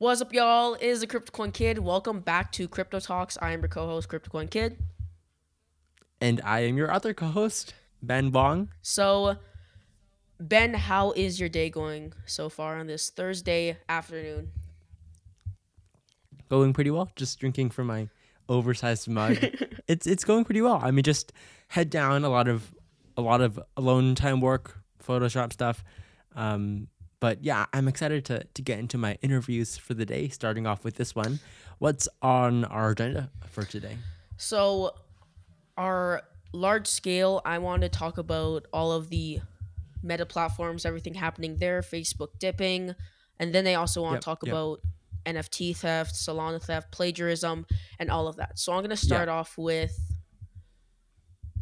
What's up, y'all? It is the CryptoCoin Kid. Welcome back to Crypto Talks. I am your co-host, CryptoCoin Kid. And I am your other co-host, Ben Wong. So, Ben, how is your day going so far on this Thursday afternoon? Going pretty well. Just drinking from my oversized mug. it's it's going pretty well. I mean, just head down a lot of a lot of alone time work, Photoshop stuff. Um, but yeah, I'm excited to to get into my interviews for the day. Starting off with this one, what's on our agenda for today? So, our large scale, I want to talk about all of the meta platforms, everything happening there, Facebook dipping, and then they also want Yep, to talk yep. about NFT theft, Solana theft, plagiarism, and all of that. So I'm going to start off with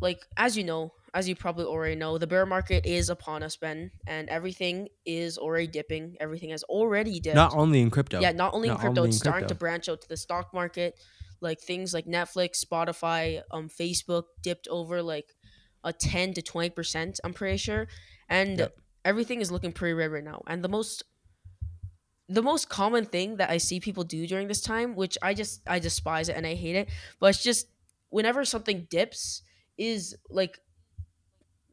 like as you know, as you probably already know, the bear market is upon us, Ben, and everything is already dipping. Everything has already dipped. Not only in crypto. Yeah, not only in crypto, only it's in starting to branch out to the stock market. Like things like Netflix, Spotify, um, Facebook dipped over like a ten to twenty percent. I'm pretty sure, and Yep. everything is looking pretty red right now. And the most, the most common thing that I see people do during this time, which I just I despise it and I hate it, but it's just whenever something dips, is like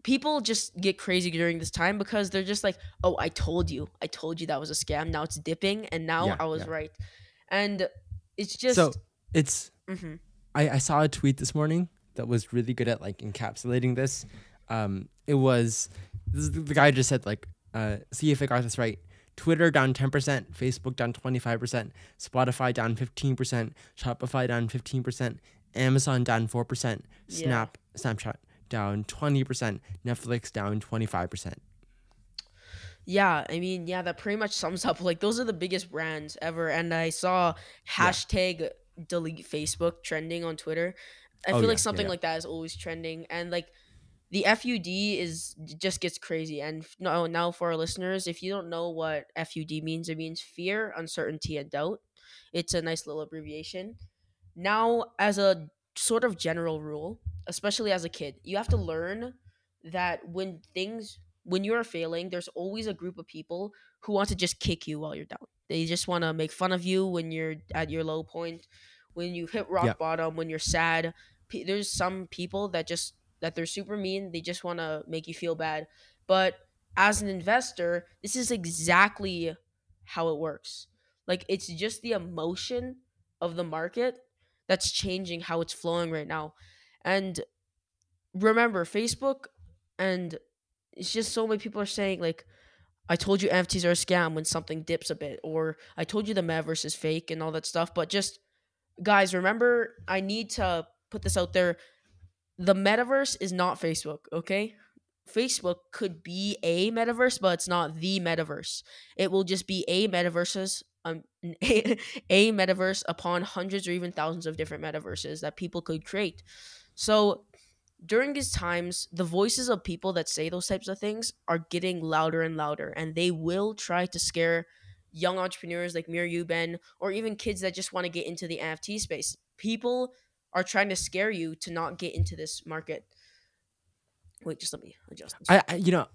people just get crazy during this time because they're just like, oh, I told you, I told you that was a scam. Now it's dipping, and now Yeah, I was yeah. right. And it's just, so it's mhm. I, I saw a tweet this morning that was really good at like encapsulating this. Um, it was this the guy just said like, uh, see if I got this right. Twitter down ten percent, Facebook down twenty five percent, Spotify down fifteen percent, Shopify down fifteen percent, Amazon down four percent, Yeah. Snap Snapchat down twenty percent, Netflix down twenty five percent. yeah, I mean, yeah, that pretty much sums up. Like those are the biggest brands ever. And I saw hashtag delete Facebook trending on Twitter. I Oh, feel yeah, like yeah, something yeah. like that is always trending, and like the FUD is just gets crazy. And no, now for our listeners, if you don't know what FUD means, it means fear, uncertainty, and doubt. It's a nice little abbreviation. Now, as a sort of general rule, especially as a kid, you have to learn that when things when you're failing, there's always a group of people who want to just kick you while you're down. They just want to make fun of you when you're at your low point, when you hit rock Yeah. bottom, when you're sad. P- There's some people that just that they're super mean. They just want to make you feel bad. But as an investor, this is exactly how it works. Like it's just the emotion of the market that's changing how it's flowing right now. And remember, Facebook and it's just so many people are saying like I told you NFTs are a scam when something dips a bit, or I told you the metaverse is fake and all that stuff. But just guys, remember, I need to put this out there. The metaverse is not Facebook, okay? Facebook could be a metaverse, but it's not the metaverse. It will just be a metaverses, um, a, a metaverse upon hundreds or even thousands of different metaverses that people could create. So during these times, the voices of people that say those types of things are getting louder and louder, and they will try to scare young entrepreneurs like me or you, Ben, or even kids that just want to get into the NFT space. People are trying to scare you to not get into this market. Wait, just let me adjust. I, I you know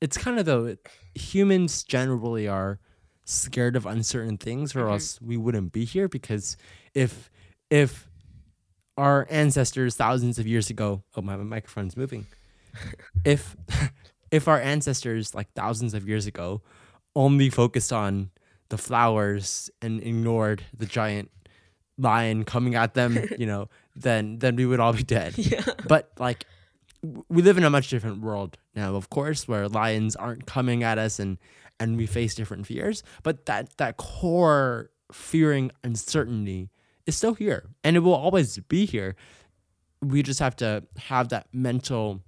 it's kind of though humans generally are scared of uncertain things or Mhm. else we wouldn't be here because if if our ancestors thousands of years ago oh my, my microphone's moving if if our ancestors like thousands of years ago only focused on the flowers and ignored the giant lion coming at them you know then then we would all be dead yeah. but like we live in a much different world now of course where lions aren't coming at us and and we face different fears but that that core fearing uncertainty is still here and it will always be here. We just have to have that mental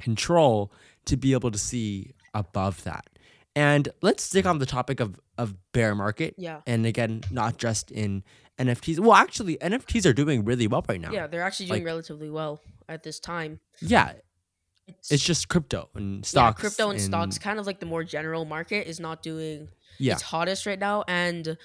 control to be able to see above that. And let's stick on the topic of of bear market Yeah. and again not just in nfts well actually nfts are doing really well right now. Yeah, they're actually doing Like- relatively well at this time. yeah It's, it's just crypto and stocks. yeah, crypto and, stocks, kind of like the more general market, is not doing Yeah. its hottest right now. And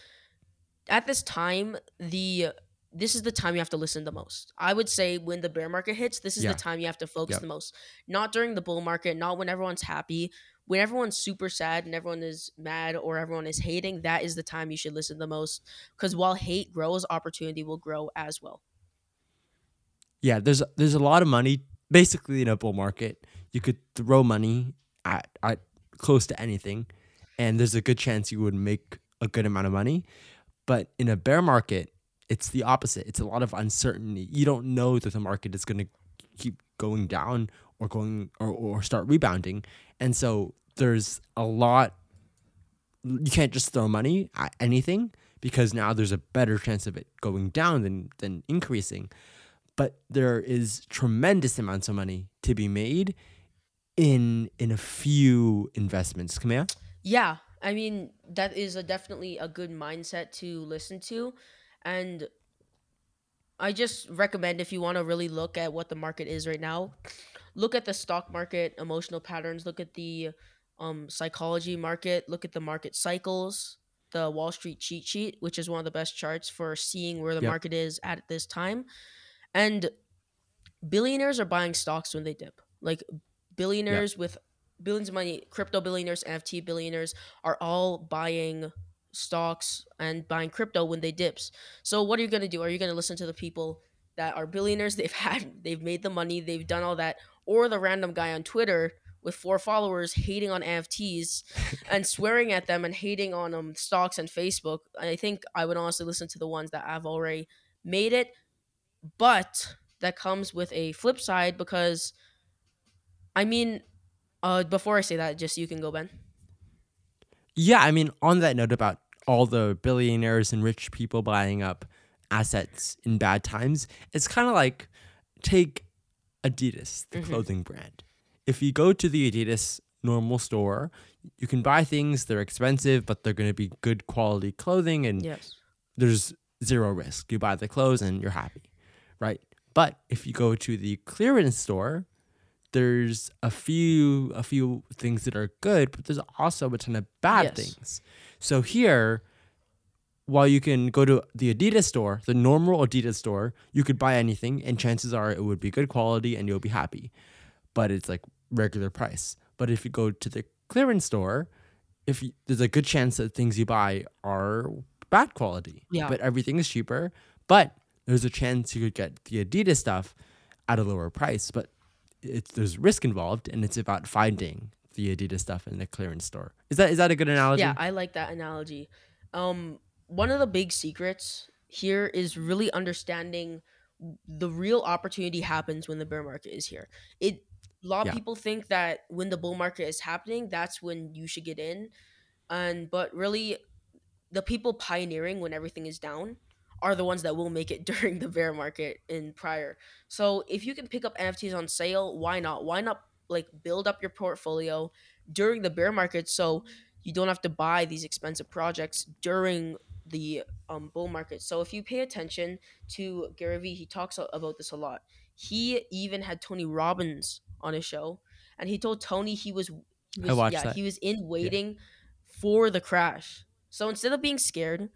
at this time, the this is the time you have to listen the most. I would say when the bear market hits, this is the time you have to focus Yep. the most. Not during the bull market, not when everyone's happy. When everyone's super sad and everyone is mad or everyone is hating, that is the time you should listen the most. Because while hate grows, opportunity will grow as well. Yeah, there's there's a lot of money basically in a bull market. You could throw money at, at close to anything, and there's a good chance you would make a good amount of money. But in a bear market, it's the opposite. It's a lot of uncertainty. You don't know that the market is going to keep going down or going or, or start rebounding, and so there's a lot. You can't just throw money at anything because now there's a better chance of it going down than than increasing but there is tremendous amounts of money to be made in in a few investments. Kamea? Yeah, I mean that is a definitely a good mindset to listen to, and I just recommend if you want to really look at what the market is right now, look at the stock market emotional patterns, look at the um, psychology market, look at the market cycles, the Wall Street cheat sheet, which is one of the best charts for seeing where the Yep. market is at this time, and billionaires are buying stocks when they dip. Like billionaires with billions of money, crypto billionaires, NFT billionaires are all buying stocks and buying crypto when they dips. So what are you going to do? Are you going to listen to the people that are billionaires? They've had they've made the money, they've done all that or the random guy on Twitter with four followers hating on NFTs and swearing at them and hating on um stocks and Facebook. I think I would honestly listen to the ones that have already made it, but that comes with a flip side because I mean, uh, before I say that, just you can go, Ben. Yeah, I mean, on that note about all the billionaires and rich people buying up assets in bad times, it's kind of like take Adidas, the Mhm. clothing brand. If you go to the Adidas normal store, you can buy things, they're expensive, but they're going to be good quality clothing and Yes. there's zero risk. You buy the clothes and you're happy, right? But if you go to the clearance store, there's a few a few things that are good, but there's also a ton of bad Yes. things. So here, while you can go to the Adidas store, the normal Adidas store, you could buy anything, and chances are it would be good quality and you'll be happy. But it's like regular price. But if you go to the clearance store, if you, there's a good chance that things you buy are bad quality, Yeah. but everything is cheaper. But there's a chance you could get the Adidas stuff at a lower price. But it's there's risk involved, and it's about finding the Adidas stuff in the clearance store. Is that is that a good analogy? Yeah, I like that analogy. Um, one of the big secrets here is really understanding the real opportunity happens when the bear market is here. It a lot of Yeah. people think that when the bull market is happening, that's when you should get in, and but really, the people pioneering when everything is down are the ones that will make it during the bear market in prior. So if you can pick up NFTs on sale, why not? Why not like build up your portfolio during the bear market so you don't have to buy these expensive projects during the um, bull market. So if you pay attention to Gary Vee, he talks about this a lot. He even had Tony Robbins on his show, and he told Tony he was he I was watched yeah that. he was in waiting for the crash. So instead of being scared,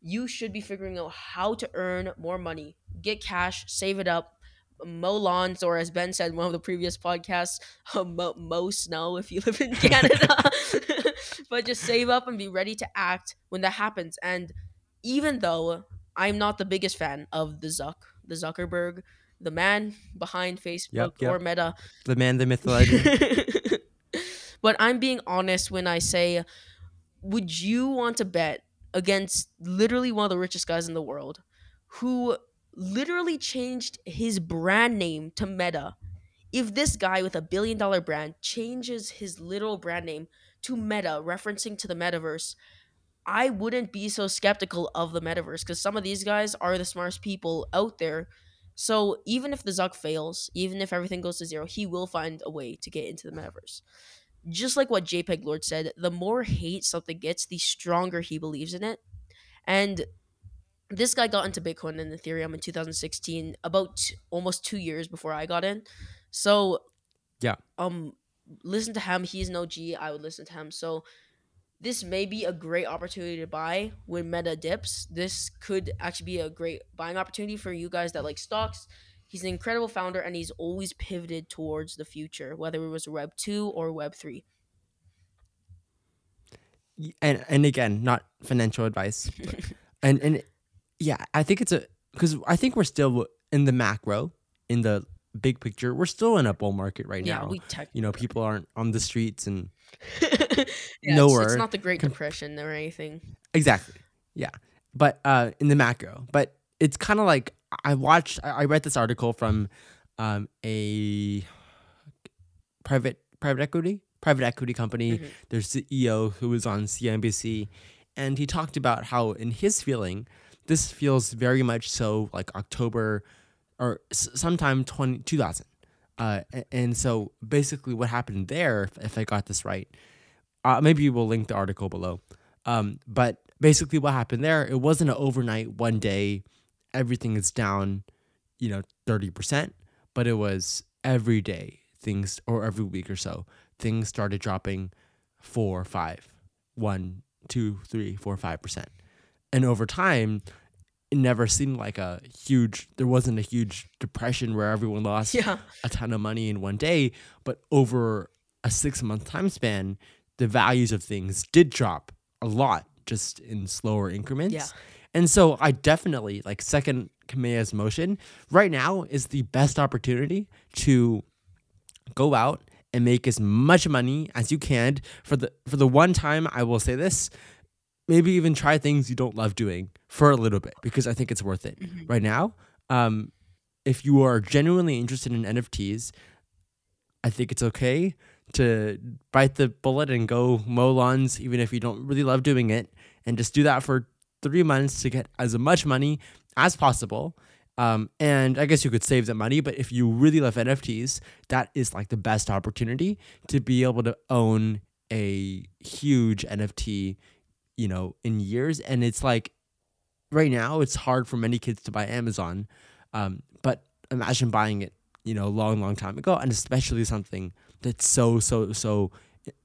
you should be figuring out how to earn more money, get cash, save it up, mow lawns, or as Ben said in one of the previous podcasts, uh, mow, mow snow if you live in Canada. but just save up and be ready to act when that happens. And even though I'm not the biggest fan of the Zuck, the Zuckerberg, the man behind Facebook yep. or Meta, the man, the myth, legend. but I'm being honest when I say, would you want to bet against literally one of the richest guys in the world who literally changed his brand name to Meta? If this guy with a billion dollar brand changes his literal brand name to Meta, referencing to the metaverse, I wouldn't be so skeptical of the metaverse because some of these guys are the smartest people out there. So even if the Zuck fails, even if everything goes to zero, he will find a way to get into the metaverse. Just like what JPEG Lord said, the more hate something gets, the stronger he believes in it. And this guy got into Bitcoin and Ethereum in 2016, about t- almost two years before I got in. So Yeah. um, listen to him. He's an OG. I would listen to him. So this may be a great opportunity to buy when meta dips. This could actually be a great buying opportunity for you guys that like stocks. He's an incredible founder and he's always pivoted towards the future, whether it was Web 2 or Web 3. And and again, not financial advice. but- and and yeah, I think it's a because I think we're still in the macro, in the big picture. We're still in a bull market right yeah, now. we tech. you know, people aren't on the streets and yeah, it's, nowhere it's not the Great Depression or anything. Exactly. Yeah. But uh, in the macro, but it's kind of like I watched, I read this article from um, a private private equity private equity company. Mhm. Their CEO who was on CNBC, and he talked about how, in his feeling, this feels very much so like October or s- sometime 20, 2000. Uh, and so basically, what happened there, if, if I got this right, uh, maybe we'll link the article below. Um, but basically, what happened there, it wasn't an overnight, one day, everything is down, you know, 30%, but it was every day, things, or every week or so, things started dropping four, five, one, two, three, four, five percent. And over time, it never seemed like a huge, there wasn't a huge depression where everyone lost Yeah. a ton of money in one day, but over a six month time span, the values of things did drop a lot just in slower increments. Yeah. And so I definitely like second Kamea's motion right now is the best opportunity to go out and make as much money as you can for the for the one time I will say this maybe even try things you don't love doing for a little bit because I think it's worth it Mhm. right now um if you are genuinely interested in NFTs I think it's okay to bite the bullet and go mow lawns even if you don't really love doing it and just do that for 3 months to get as much money as possible um, and I guess you could save that money, but if you really love NFTs, that is like the best opportunity to be able to own a huge NFT, you know, in years. And it's like right now, it's hard for many kids to buy Amazon. Um, but imagine buying it, you know, a long, long time ago, and especially something that's so, so, so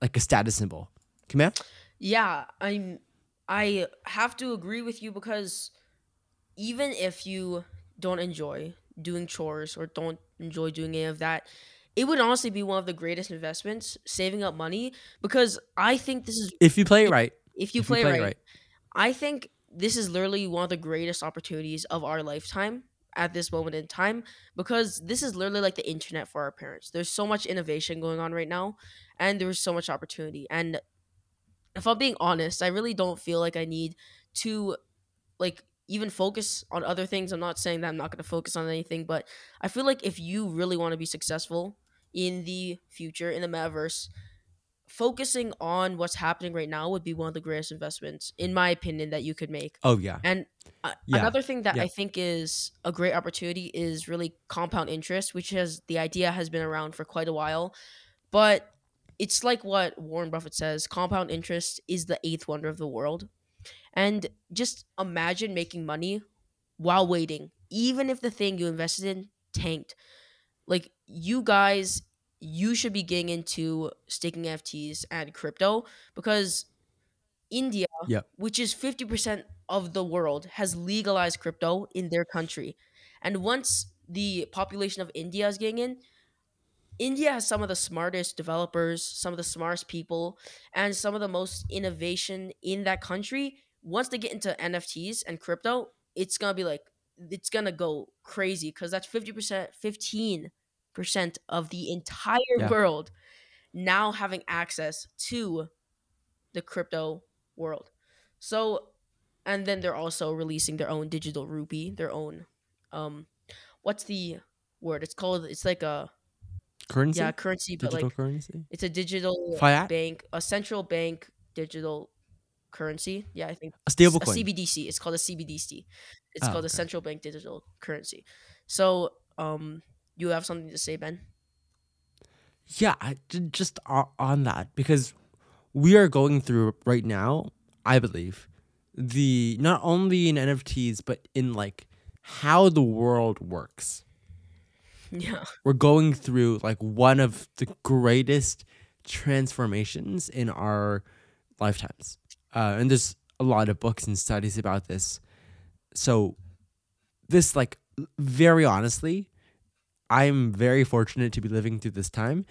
like a status symbol. Kamea. Yeah, I'm I have to agree with you because even if you don't enjoy doing chores or don't enjoy doing any of that, it would honestly be one of the greatest investments, saving up money because I think this is If you play it right, if you if play, right, I think this is literally one of the greatest opportunities of our lifetime at this moment in time because this is literally like the internet for our parents. There's so much innovation going on right now and there's so much opportunity. And if I'm being honest, I really don't feel like I need to like even focus on other things. I'm not saying that I'm not going to focus on anything, but I feel like if you really want to be successful in the future in the metaverse, focusing on what's happening right now would be one of the greatest investments in my opinion that you could make. oh yeah, And uh, Yeah, another thing that yeah. I think is a great opportunity is really compound interest, which has the idea has been around for quite a while, but it's like what Warren Buffett says: compound interest is the eighth wonder of the world. And just imagine making money while waiting, even if the thing you invested in tanked. Like you guys, you should be getting into staking NFTs and crypto because India, Yep. which is 50% of the world, has legalized crypto in their country. And once the population of India is getting in, India has some of the smartest developers, some of the smartest people, and some of the most innovation in that country. Once they get into NFTs and crypto, it's gonna be like it's gonna go crazy because that's 50%, 15% of the entire Yeah. world now having access to the crypto world. So, and then they're also releasing their own digital rupee, their own, um, what's the word? It's called. It's like a currency, yeah currency, but like currency, it's a digital fiat, bank, a central bank digital currency. Yeah, I think a stable a coin. CBDC. It's called a CBDC. It's Oh, called a central bank digital currency. So, um, you have something to say, Ben? Yeah, I, just on that because we are going through right now, I believe, the not only in NFTs but in like how the world works. Yeah. We're going through like one of the greatest transformations in our lifetimes. Uh, and there's a lot of books and studies about this. So this like very honestly, I'm very fortunate to be living through this time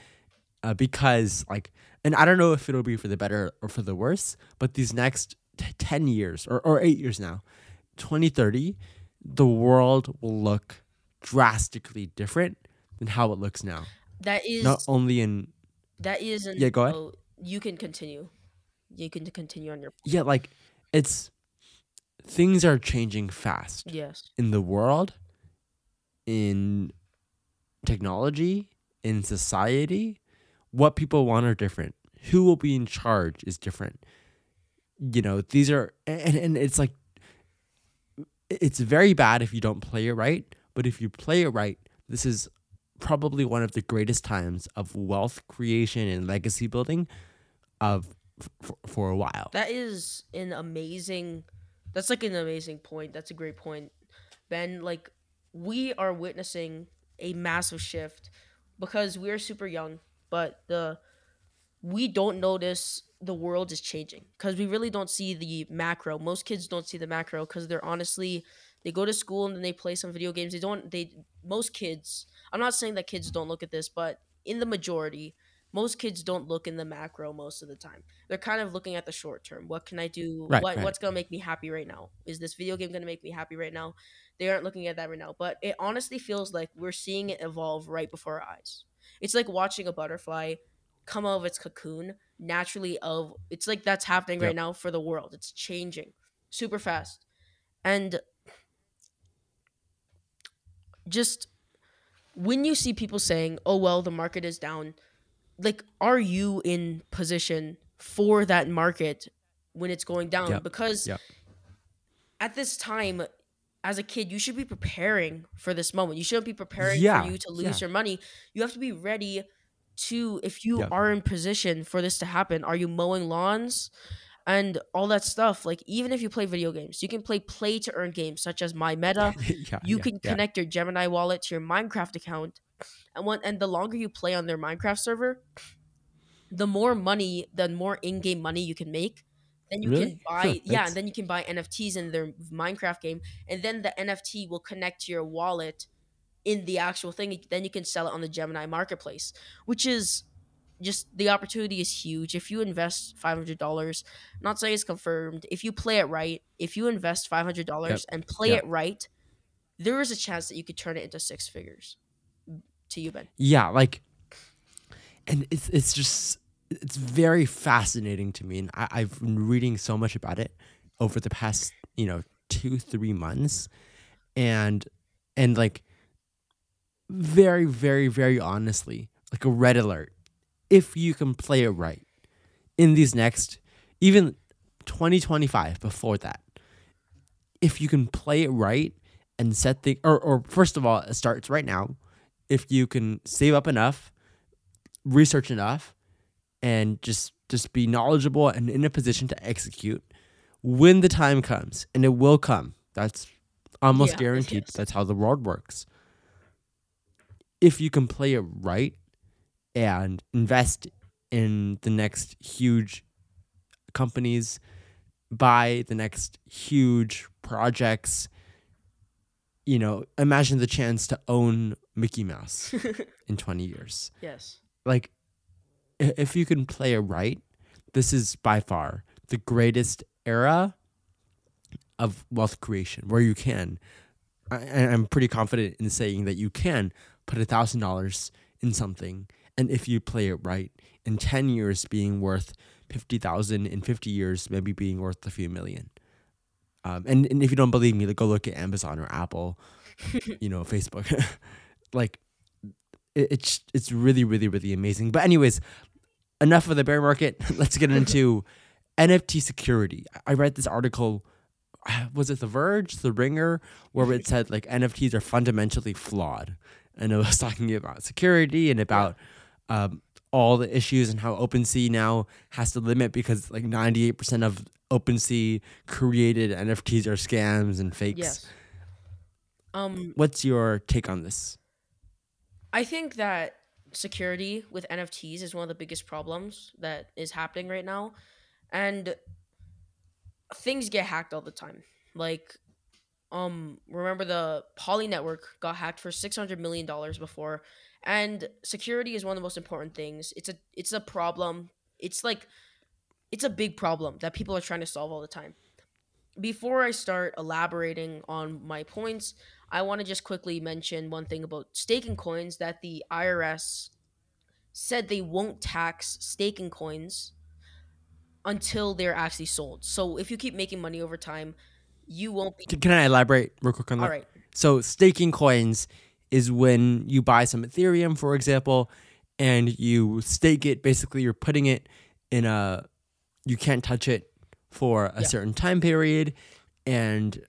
uh, because like and I don't know if it'll be for the better or for the worse, but these next t- 10 years or, or 8 years now, 2030, the world will look drastically different than how it looks now. That is Not only in that is an, Yeah, go ahead. oh, you can continue. You can continue on your yeah, like it's things are changing fast yes. in the world, in technology, in society. What people want are different. Who will be in charge is different. You know, these are and, and it's like it's very bad if you don't play it right, but if you play it right, this is probably one of the greatest times of wealth creation and legacy building of for, for a while. That is an amazing. That's like an amazing point. That's a great point, Ben. Like we are witnessing a massive shift because we are super young, but the we don't notice the world is changing because we really don't see the macro. Most kids don't see the macro because they're honestly they go to school and then they play some video games. They don't. They most kids. I'm not saying that kids don't look at this, but in the majority, most kids don't look in the macro most of the time. They're kind of looking at the short term. What can I do? Right, what right. what's gonna make me happy right now? Is this video game gonna make me happy right now? They aren't looking at that right now. But it honestly feels like we're seeing it evolve right before our eyes. It's like watching a butterfly come out of its cocoon naturally of it's like that's happening right now for the world. It's changing super fast. And just when you see people saying, "Oh well, the market is down," like are you in position for that market when it's going down? Yep. Because Yep. at this time, as a kid, you should be preparing for this moment. You shouldn't be preparing Yeah, for you to lose yeah. your money. You have to be ready to if you Yep. are in position for this to happen. Are you mowing lawns? And all that stuff. Like even if you play video games, you can play play to earn games such as My Meta, yeah, you yeah, can yeah. connect your Gemini wallet to your Minecraft account, and one and the longer you play on their Minecraft server, the more money, the more in-game money you can make. Then you Really? can Huh, buy, yeah, that's- and then you can buy NFTs in their Minecraft game, and then the NFT will connect to your wallet in the actual thing. Then you can sell it on the Gemini marketplace, which is just the opportunity is huge. If you invest five hundred dollars, not saying it's confirmed. If you play it right, if you invest five hundred dollars and play Yep. it right, there is a chance that you could turn it into six figures. To you, Ben. Yeah, like, and it's it's just it's very fascinating to me, and I, I've been reading so much about it over the past you know two three months, and and like very very very honestly, like a red alert, if you can play it right in these next even 2025 before that if you can play it right and set the or, or first of all it starts right now. If you can save up enough research enough and just just be knowledgeable and in a position to execute when the time comes and it will come that's almost Yeah, guaranteed that's how the world works. If you can play it right and invest in the next huge companies buy the next huge projects you know imagine the chance to own mickey mouse in 20 years yes. like if you can play it right this is by far the greatest era of wealth creation where you can I, I'm pretty confident in saying that you can put a thousand dollars in something and if you play it right in 10 years being worth 50000 in 50 years maybe being worth a few million. Um, and, and if you don't believe me like, go look at amazon or apple you know facebook. Like it, it's it's really really really amazing. But anyways enough of the bear market. Let's get into nft security. I read this article was it the verge the ringer where it said like nfts are fundamentally flawed. And it was talking about security and about um, all the issues and how OpenSea now has to limit because like 98% of OpenSea created NFTs are scams and fakes. Yes. Um, What's your take on this? I think that security with NFTs is one of the biggest problems that is happening right now. and things get hacked all the time. Like um remember the Poly network got hacked for 600 million dollars before and security is one of the most important things. It's a it's a problem. It's like it's a big problem that people are trying to solve all the time. Before I start elaborating on my points, I want to just quickly mention one thing about staking coins that the IRS said they won't tax staking coins until they're actually sold. So if you keep making money over time, you won't be. Can, I elaborate real quick on that? All right. So staking coins is when you buy some Ethereum, for example, and you stake it. Basically, you're putting it in a you can't touch it for a Yeah. certain time period, and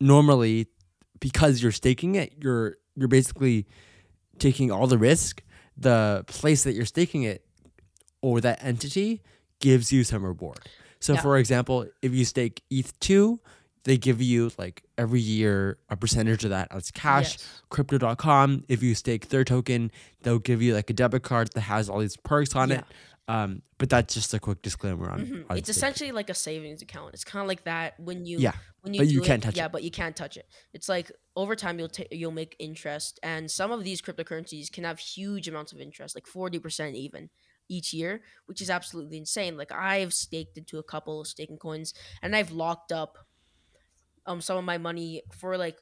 normally because you're staking it, you're you're basically taking all the risk. The place that you're staking it or that entity gives you some reward. So, Yeah. for example, if you stake ETH2, they give you like every year a percentage of that as cash. Yes. Crypto.com, if you stake their token, they'll give you like a debit card that has all these perks on it. Um, but that's just a quick disclaimer on. Mhm. on It's essentially like a savings account. It's kind of like that when you Yeah, when you but you can't it, touch yeah, it. but you can't touch it. It's like over time you'll ta- you'll make interest, and some of these cryptocurrencies can have huge amounts of interest, like forty percent even each year, which is absolutely insane. Like I've staked into a couple of staking coins, and I've locked up um some of my money for like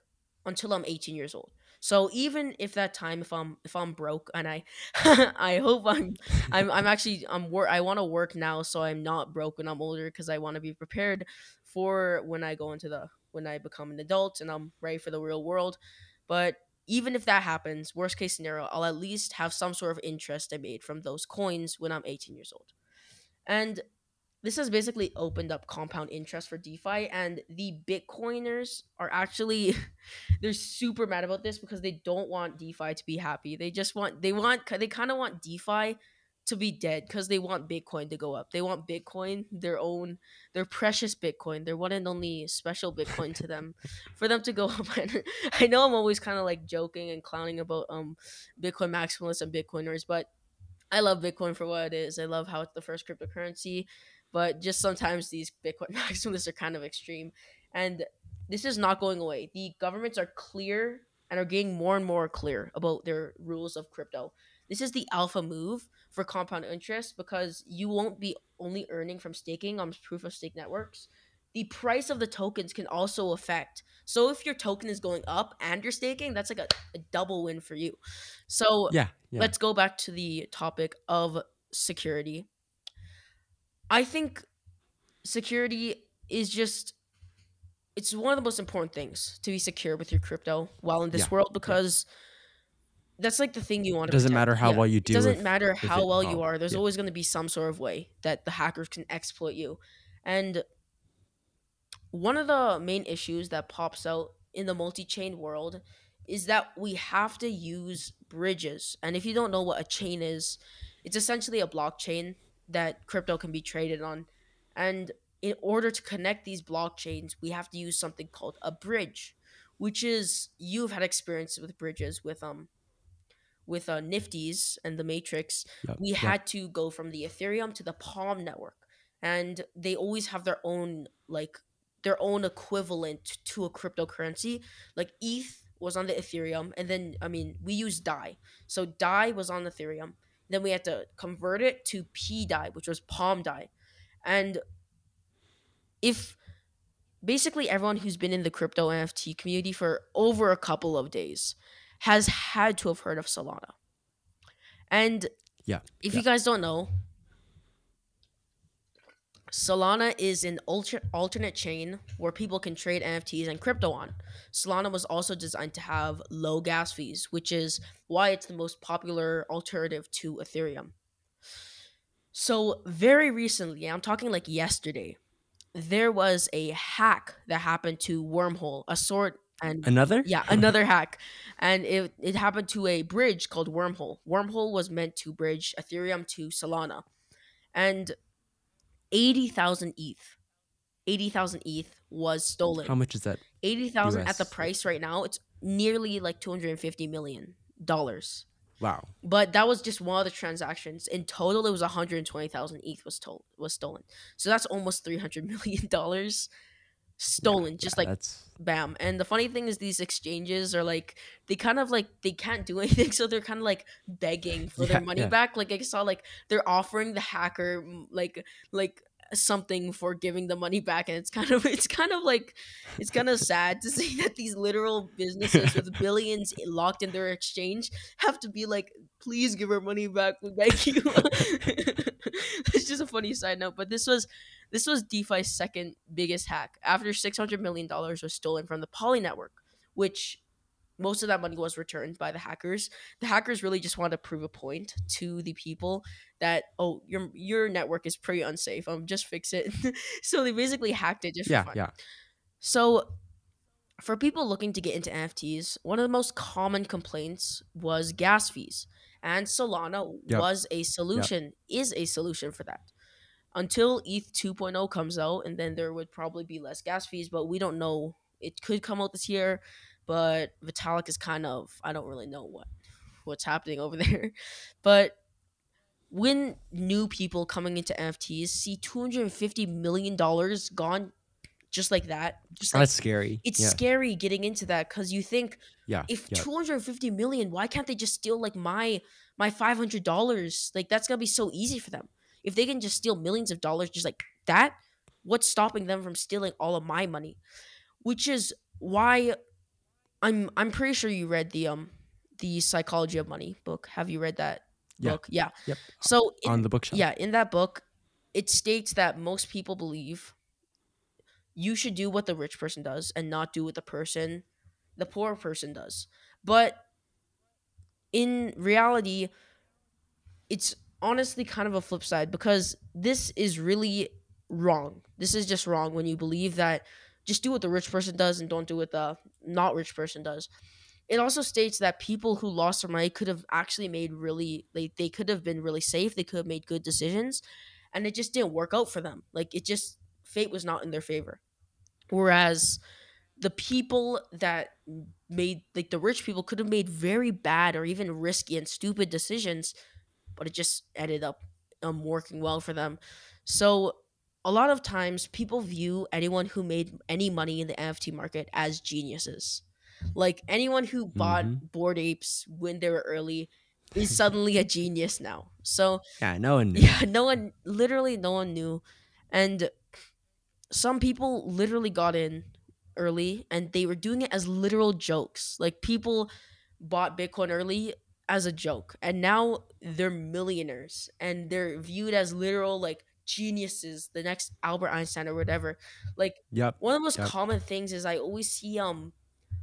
until I'm 18 years old. So even if that time, if I'm if I'm broke, and I I hope I'm I'm I'm actually I'm wor- I want to work now, so I'm not broke when I'm older because I want to be prepared for when I go into the when I become an adult and I'm ready for the real world. But even if that happens, worst case scenario, I'll at least have some sort of interest I made from those coins when I'm 18 years old. And this has basically opened up compound interest for DeFi, and the Bitcoiners are actually they're super mad about this because they don't want DeFi to be happy. They just want they want they kind of want DeFi to be dead because they want Bitcoin to go up. They want Bitcoin, their own, their precious Bitcoin, their one and only special Bitcoin to them, for them to go up. And I know I'm always kind of like joking and clowning about um Bitcoin maximalists and Bitcoiners, but I love Bitcoin for what it is. I love how it's the first cryptocurrency, but just sometimes these Bitcoin maximalists are kind of extreme. And this is not going away. The governments are clear and are getting more and more clear about their rules of crypto. This is the alpha move for compound interest because you won't be only earning from staking on proof of stake networks. The price of the tokens can also affect. So if your token is going up and you're staking, that's like a, a double win for you. So Yeah, yeah. let's go back to the topic of security. I think security is just it's one of the most important things to be secure with your crypto while in this Yeah, world because that's like the thing you want It to doesn't protect. matter how Yeah. well you It do. doesn't with- matter how well um, you are. There's Yeah. always going to be some sort of way that the hackers can exploit you. And one of the main issues that pops out in the multi-chain world is that we have to use bridges. And if you don't know what a chain is, it's essentially a blockchain that crypto can be traded on. And in order to connect these blockchains, we have to use something called a bridge, which is you've had experience with bridges with um with uh, Nifties and the Matrix, Yep, we yep. had to go from the Ethereum to the Palm network, and they always have their own like their own equivalent to a cryptocurrency. Like ETH was on the Ethereum, and then I mean we use Dai, so Dai was on Ethereum. Then we had to convert it to P Dai, which was Palm Dai. and if basically everyone who's been in the crypto NFT community for over a couple of days has had to have heard of Solana. And Yeah, if yeah. you guys don't know, Solana is an alter- alternate chain where people can trade NFTs and crypto on. Solana was also designed to have low gas fees, which is why it's the most popular alternative to Ethereum. So, very recently, I'm talking like yesterday, there was a hack that happened to Wormhole, a sort and Another? yeah, another hack. And it, it happened to a bridge called Wormhole. Wormhole was meant to bridge Ethereum to Solana. And 80,000 ETH. 80,000 ETH was stolen. How much is that? 80,000 at the price right now, it's nearly like 250 million dollars. Wow. But that was just one of the transactions. In total, it was 120,000 ETH was told was stolen. So that's almost 300 million dollars Yeah. stolen just Yeah. like That's bam. And the funny thing is these exchanges are like they kind of like they can't do anything so they're kind of like begging for their money Yeah. back. Like I saw like they're offering the hacker like like something for giving the money back and it's kind of it's kind of like it's kind of sad to see that these literal businesses with billions locked in their exchange have to be like please give our money back we beg you. It's just a funny side note but this was this was defi's second biggest hack. After 600 million dollars was stolen from the poly network which most of that money was returned by the hackers the hackers really just wanted to prove a point to the people that oh your your network is pretty unsafe um just fix it so they basically hacked it just for yeah. fun Yeah. so for people looking to get into NFTs, one of the most common complaints was gas fees. And Solana Yep. was a solution, is a solution for that. Until ETH 2.0 comes out, and then there would probably be less gas fees, but we don't know. It could come out this year, but Vitalik is kind of, I don't really know what what's happening over there. But when new people coming into NFTs see $250 million gone just like that, just like That's scary. it's yeah. scary getting into that because you think Yeah. if yeah. 250 million why can't they just steal like my my $500 like that's gonna be so easy for them if they can just steal millions of dollars just like that what's stopping them from stealing all of my money which is why i'm i'm pretty sure you read the um the psychology of money book have you read that Yeah. book yeah Yep. so in, On the bookshelf. yeah, in that book, it states that most people believe you should do what the rich person does and not do what the person, the poor person does. But in reality, it's honestly kind of a flip side because this is really wrong. This is just wrong when you believe that just do what the rich person does and don't do what the not rich person does. It also states that people who lost their money could have actually made really like they could have been really safe, they could have made good decisions, and it just didn't work out for them. Like it just fate was not in their favor. Whereas the people that made like the rich people could have made very bad or even risky and stupid decisions, but it just ended up um, working well for them. So a lot of times people view anyone who made any money in the NFT market as geniuses. Like anyone who bought Mhm. Bored Apes when they were early is suddenly a genius now. So Yeah. No one knew. yeah, no one literally no one knew. And some people literally got in early and they were doing it as literal jokes. Like people bought Bitcoin early as a joke and now they're millionaires and they're viewed as literal like geniuses, the next Albert Einstein or whatever. Like Yep. one of the most Yep. common things is I always see um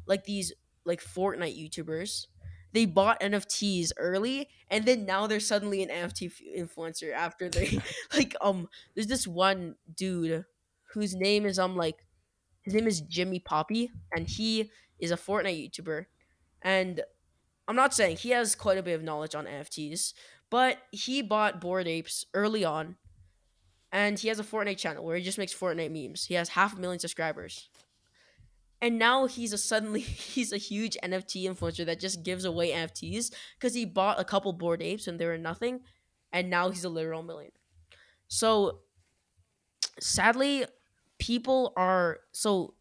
like these like Fortnite YouTubers. They bought NFTs early and then now they're suddenly an NFT influencer after they like um there's this one dude whose name is um like his name is Jimmy Poppy and he is a Fortnite YouTuber and I'm not saying he has quite a bit of knowledge on NFTs, but he bought Bored Apes early on and he has a Fortnite channel where he just makes Fortnite memes. He has half a million subscribers. And now he's a suddenly he's a huge NFT influencer that just gives away NFTs because he bought a couple Bored Apes when they were nothing, and now he's a literal millionaire. So sadly, people are so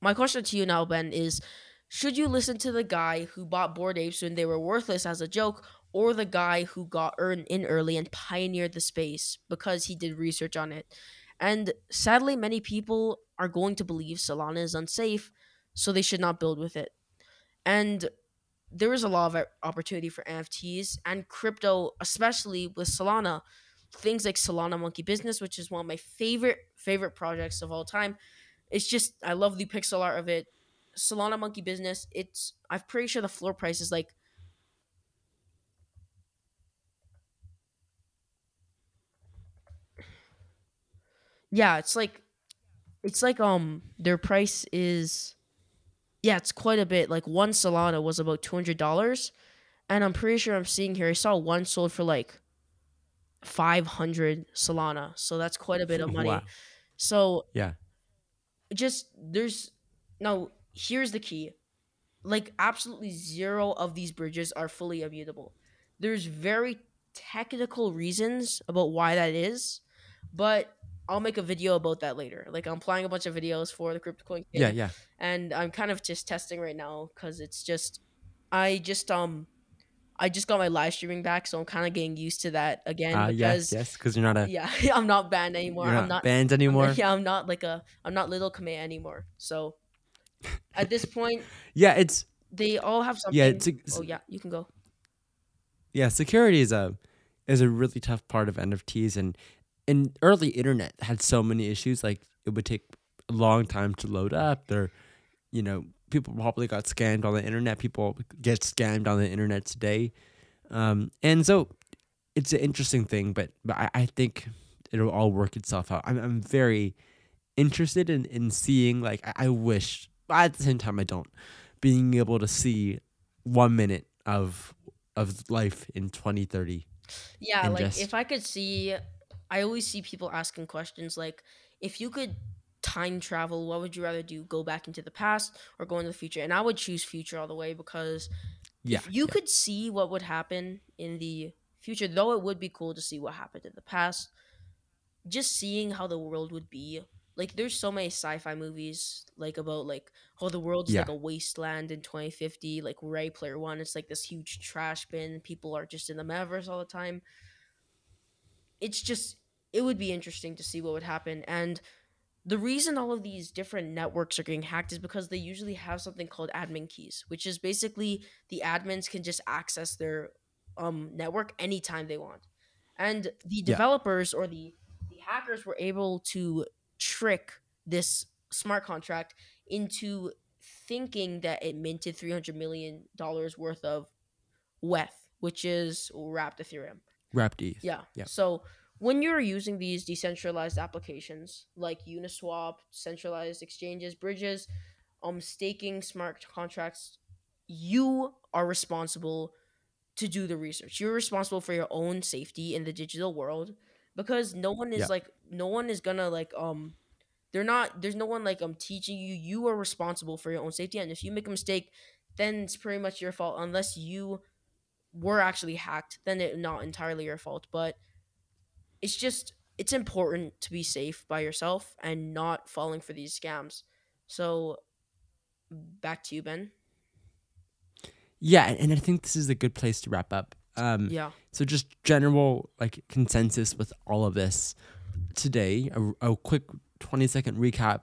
my question to you now, Ben, is should you listen to the guy who bought Bored Apes when they were worthless as a joke, or the guy who got in early and pioneered the space because he did research on it? And sadly, many people are going to believe Solana is unsafe, so they should not build with it. And there is a lot of opportunity for NFTs and crypto, especially with Solana. Things like Solana Monkey Business, which is one of my favorite favorite projects of all time. It's just I love the pixel art of it. Solana Monkey Business. It's I'm pretty sure the floor price is like yeah, it's like it's like um their price is yeah, it's quite a bit. Like one Solana was about two hundred dollars, and I'm pretty sure I'm seeing here. I saw one sold for like five hundred Solana, so that's quite a bit of money. Wow. So Yeah. just there's now here's the key like absolutely zero of these bridges are fully immutable there's very technical reasons about why that is, but I'll make a video about that later. Like I'm applying a bunch of videos for the crypto coin Yeah, yeah. and I'm kind of just testing right now because it's just I just um I just got my live streaming back, so I'm kind of getting used to that again Uh, yes, because yes, because you're not a yeah, I'm not banned anymore. you're I'm not not banned I'm anymore. yeah, I'm not like a I'm not little Kame anymore. So at this point, Yeah, it's they all have something. yeah, it's, it's oh yeah, you can go. yeah. Security is a is a really tough part of NFTs, and and early internet had so many issues. Like it would take a long time to load up. There, you know, people probably got scammed on the internet. People get scammed on the internet today, um, and so it's an interesting thing. But but I, I think it'll all work itself out. I'm I'm very interested in in seeing. Like I, I wish, but at the same time, I don't. Being able to see one minute of of life in 2030 Yeah, like just- if I could see, I always see people asking questions like, if you could time travel, what would you rather do? Go back into the past or go into the future? And I would choose future all the way because yeah if you yeah. could see what would happen in the future, though it would be cool to see what happened in the past, just seeing how the world would be. Like there's so many sci-fi movies like about like oh the world's Yeah. like a wasteland in 2050 like Ready Player One it's like this huge trash bin people are just in the metaverse all the time it's just it would be interesting to see what would happen. And the reason all of these different networks are getting hacked is because they usually have something called admin keys which is basically the admins can just access their um network anytime they want. And the developers or the the hackers were able to trick this smart contract into thinking that it minted 300 million dollars worth of weth which is wrapped ethereum wrapped ETH. yeah. Yeah. So when you're using these decentralized applications like Uniswap, centralized exchanges, bridges, um, staking smart contracts, you are responsible to do the research. You're responsible for your own safety in the digital world because no one is Yeah. like no one is gonna like um they're not there's no one like um teaching you you are responsible for your own safety and if you make a mistake then it's pretty much your fault unless you were actually hacked then it not entirely your fault but it's just it's important to be safe by yourself and not falling for these scams so back to you ben Yeah, and and I think this is a good place to wrap up. Um, yeah So just general like consensus with all of this today. A, a quick twenty second recap.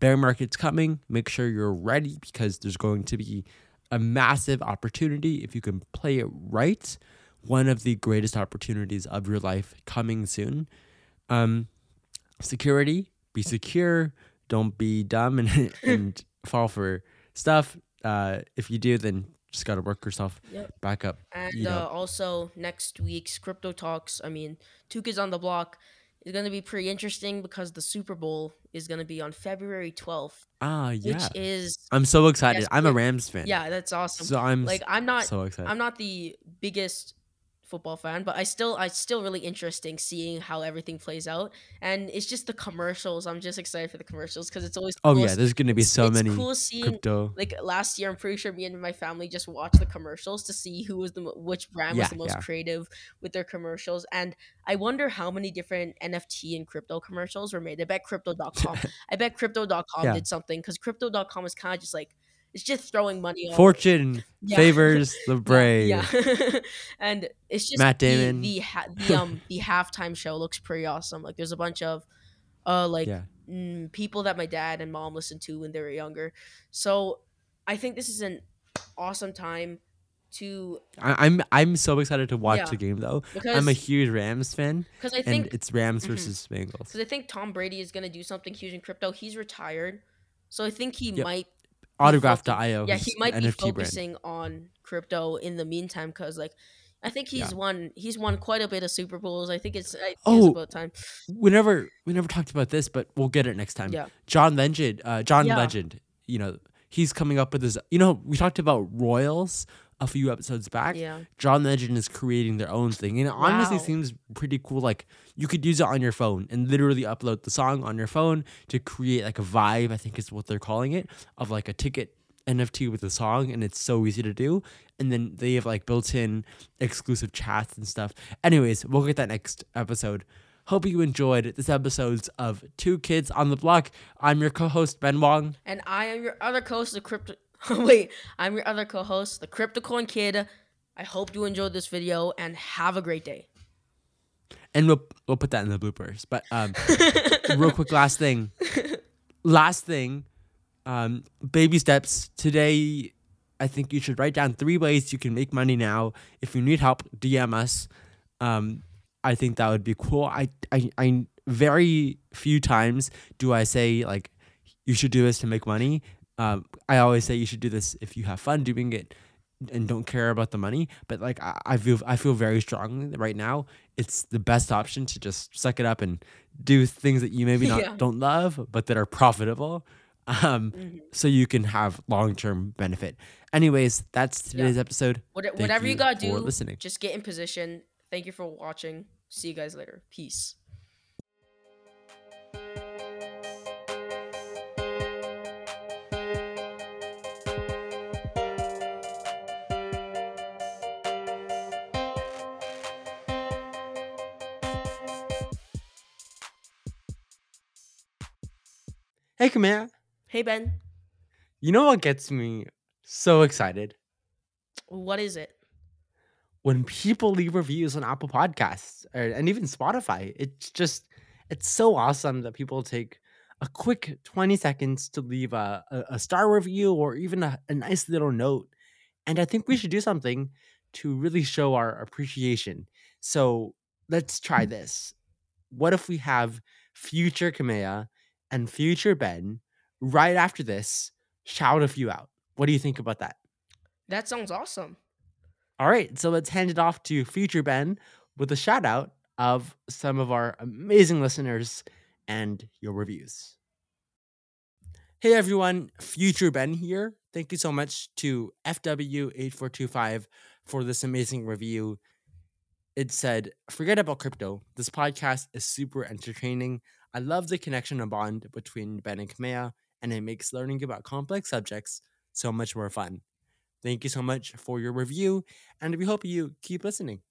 Bear market's coming. Make sure you're ready because there's going to be a massive opportunity if you can play it right. One of the greatest opportunities of your life coming soon. Um, security. Be secure. Don't be dumb and and fall for stuff. Uh, if you do, then just gotta work yourself Yep. back up. and you know. uh, also next week's crypto talks i mean two kids on the block is going to be pretty interesting because the super bowl is going to be on february 12th Ah, yeah. which is I'm so excited. I'm a. Rams fan. yeah that's awesome So I'm like like i'm not so excited. I'm not the biggest football fan, but I still I still really interesting seeing how everything plays out. And it's just the commercials. I'm just excited for the commercials because it's always oh cool yeah, there's gonna be so it's many cool seeing crypto. like last year. I'm pretty sure me and my family just watched the commercials to see who was the which brand was the most yeah. creative with their commercials. And I wonder how many different NFT and crypto commercials were made. I bet Crypto.com. I bet Crypto.com Yeah. did something because Crypto.com is kind of just like it's just throwing money. Fortune Yeah. favors the brave. Yeah, and it's just Matt Damon. The ha- the um the halftime show looks pretty awesome. Like there's a bunch of uh like Yeah. mm, people that my dad and mom listened to when they were younger. So I think this is an awesome time to I, I'm I'm so excited to watch Yeah. the game though. because I'm a huge Rams fan, because I and think it's Rams Mhm. versus Bengals. because I think Tom Brady is gonna do something huge in crypto. He's retired, so I think he Yep. might Autograph.io. yeah he might be NFT brand. focusing on crypto in the meantime because like I think he's Yeah. won he's won quite a bit of Super Bowls. I think it's I think it's Oh, about time. We never we never talked about this, but we'll get it next time. Yeah. John Legend, uh, John Yeah. Legend. You know, he's coming up with his. You know, we talked about Royals a few episodes back. Yeah. John Legend is creating their own thing, and it honestly seems pretty cool. Like you could use it on your phone and literally upload the song on your phone to create like a vibe. I think is what they're calling it of like a ticket NFT with a song, and it's so easy to do. And then they have like built-in exclusive chats and stuff. Anyways, we'll get that next episode. Hope you enjoyed this episodes of Two Kids on the Block. I'm your co-host Ben Wong, and I am your other co-host, the crypto. Wait, I'm your other co-host, the CryptoCoin Kid. I hope you enjoyed this video and have a great day. And we'll we'll put that in the bloopers. But um, real quick, last thing, last thing, um, baby steps. Today, I think you should write down three ways you can make money now. If you need help, DM us. Um, I think that would be cool. I, I, I very few times do I say like you should do this to make money. Um, I always say you should do this if you have fun doing it and don't care about the money. But like I, I feel I feel very strongly right now it's the best option to just suck it up and do things that you maybe not yeah. don't love but that are profitable. Um, mm-hmm. so you can have long term benefit. Anyways, that's today's yeah. episode. What, whatever you, you gotta do, listening. Just get in position. Thank you for watching. See you guys later. Peace. Hey, Kamea. Hey, Ben. You know what gets me so excited? What is it? When people leave reviews on Apple Podcasts or, and even Spotify. It's just, it's so awesome that people take a quick 20 seconds to leave a, a, a star review or even a, a nice little note. And I think we should do something to really show our appreciation. So let's try this. What if we have future Kamea and future Ben right after this shout a few out. What do you think about that? That sounds awesome. All right, so let's hand it off to future Ben with a shout out of some of our amazing listeners and your reviews. Hey everyone, future Ben here. Thank you so much to FW8425 for this amazing review. It said, Forget about crypto. This podcast is super entertaining. I love the connection and bond between Ben and Kamea, and it makes learning about complex subjects so much more fun. Thank you so much for your review, and we hope you keep listening.